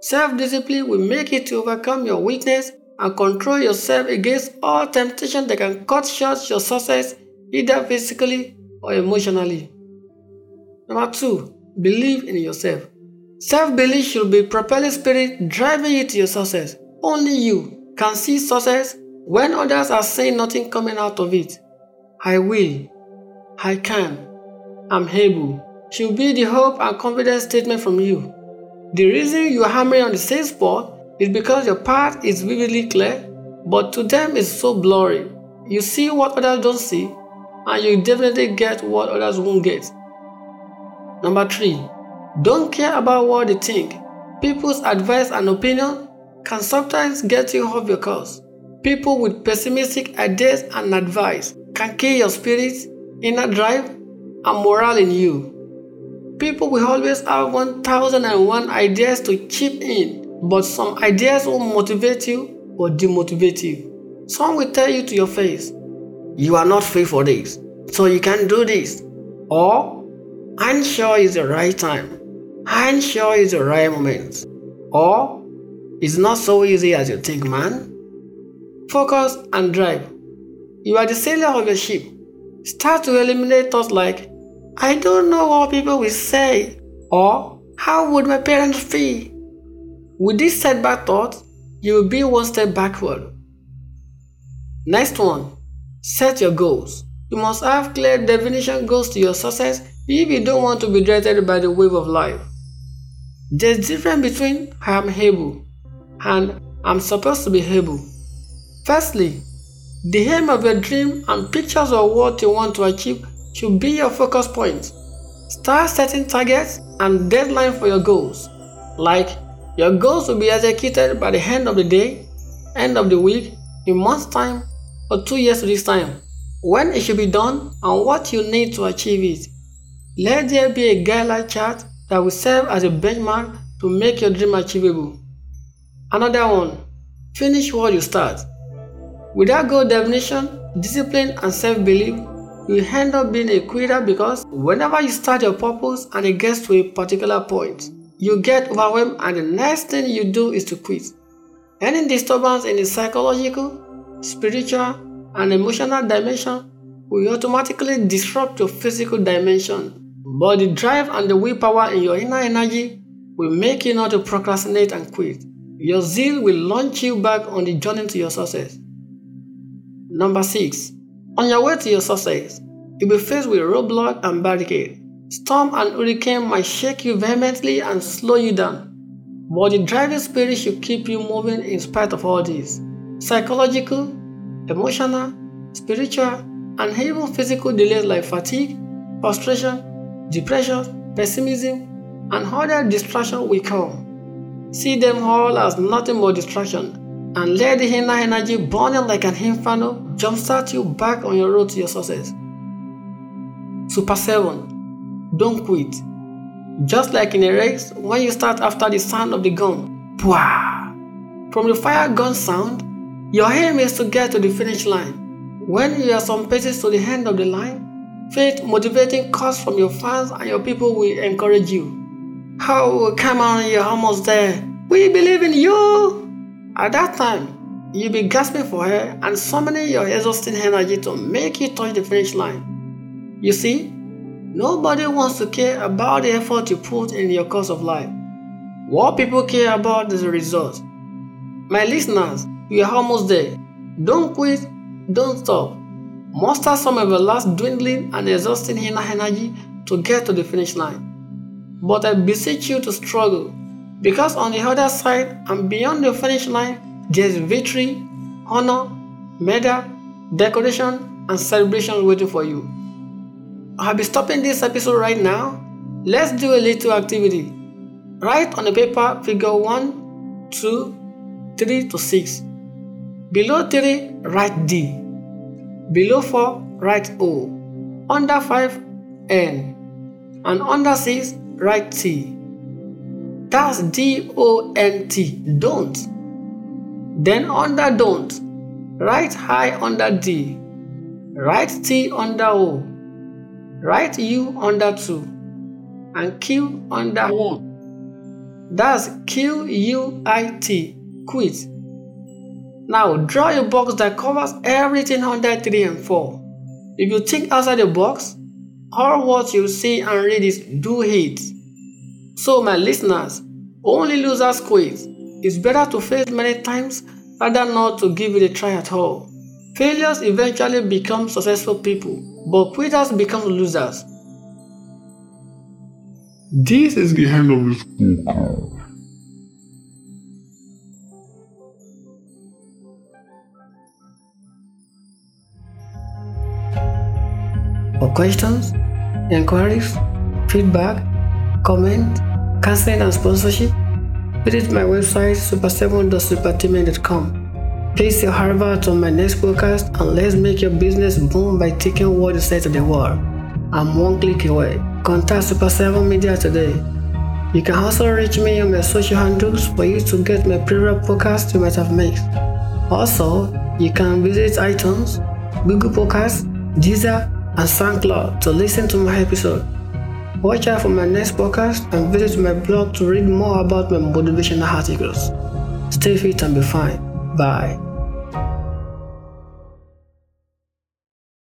Self discipline will make you to overcome your weakness and control yourself against all temptation that can cut short your success either physically or emotionally. Number two, believe in yourself. Self belief should be propelling spirit driving you to your success. Only you can see success when others are saying nothing coming out of it. I will, I can, I'm able should be the hope and confidence statement from you. The reason you are hammering on the same spot is because your path is vividly clear, but to them it's so blurry. You see what others don't see, and you definitely get what others won't get. Number three, don't care about what they think. People's advice and opinion can sometimes get you off your course. People with pessimistic ideas and advice can kill your spirit, inner drive, and morale in you. People will always have 1001 ideas to chip in, but some ideas will motivate you or demotivate you. Some will tell you to your face, You are not fit for this, so you can't do this. Or, I'm sure it's the right time. I'm sure it's the right moment. Or, it's not so easy as you think, man. Focus and drive. You are the sailor of your ship. Start to eliminate thoughts like, I don't know what people will say, or how would my parents feel. With this setback thought, you will be one step backward. Next one, set your goals. You must have clear definition goals to your success if you don't want to be dreaded by the wave of life. There's difference between I am able and I'm supposed to be able. Firstly, the aim of your dream and pictures of what you want to achieve should be your focus point. Start setting targets and deadlines for your goals. Like your goals will be executed by the end of the day, end of the week, in month's time, or two years to this time. When it should be done and what you need to achieve it. Let there be a guideline chart that will serve as a benchmark to make your dream achievable. Another one, finish what you start. Without goal definition, discipline, and self belief, you end up being a quitter because whenever you start your purpose and it gets to a particular point, you get overwhelmed and the next thing you do is to quit. Any disturbance in the psychological, spiritual, and emotional dimension will automatically disrupt your physical dimension. But the drive and the willpower in your inner energy will make you not to procrastinate and quit. Your zeal will launch you back on the journey to your success. Number 6. On your way to your success, you'll be faced with roadblock and barricade. Storm and hurricane might shake you vehemently and slow you down. But the driving spirit should keep you moving in spite of all this. Psychological, emotional, spiritual, and even physical delays like fatigue, frustration, depression, pessimism, and other distractions will come. See them all as nothing but distraction and let the inner energy burning like an inferno jumpstart you back on your road to your success. Supa 7. Don't quit. Just like in a race, when you start after the sound of the gun, pwah! From the fire gun sound, your aim is to get to the finish line. When you are some paces to the end of the line, faith motivating calls from your fans and your people will encourage you. Oh, come on, you're almost there. We believe in you. At that time, you'll be gasping for air and summoning your exhausting energy to make you touch the finish line. You see, nobody wants to care about the effort you put in your course of life. What people care about is the result. My listeners, you are almost there. Don't quit, don't stop. Muster some of your last dwindling and exhausting inner energy to get to the finish line. But I beseech you to struggle because on the other side and beyond the finish line, there's victory, honor, medal, decoration, and celebration waiting for you. I'll be stopping this episode right now. Let's do a little activity. Write on the paper figure 1, 2, 3 to 6. Below 3, write D. Below 4, write O. Under 5, N. And under 6, write T. That's D O N T. Don't. Then under don't, write high under D. Write T under O. Write U under 2. And Q under 1. That's Q U I T, quit. Now draw a box that covers everything under 3 and 4. If you think outside the box, all what you see and read is do it. So, my listeners, only losers quit. It's better to fail many times rather not to give it a try at all. Failures eventually become successful people, but quitters become losers. This is the end of the scorecard. For questions, inquiries, feedback, comment, counseling and sponsorship, visit my website super7.superteam.com. Place your heart on my next podcast and let's make your business boom by taking what you say to the world. I'm one click away. Contact Supa 7 Media today. You can also reach me on my social handles for you to get my previous podcast you might have missed. Also, you can visit iTunes, Google Podcasts, Deezer, and SoundCloud to listen to my episode. Watch out for my next podcast and visit my blog to read more about my motivational articles. Stay fit and be fine. Bye.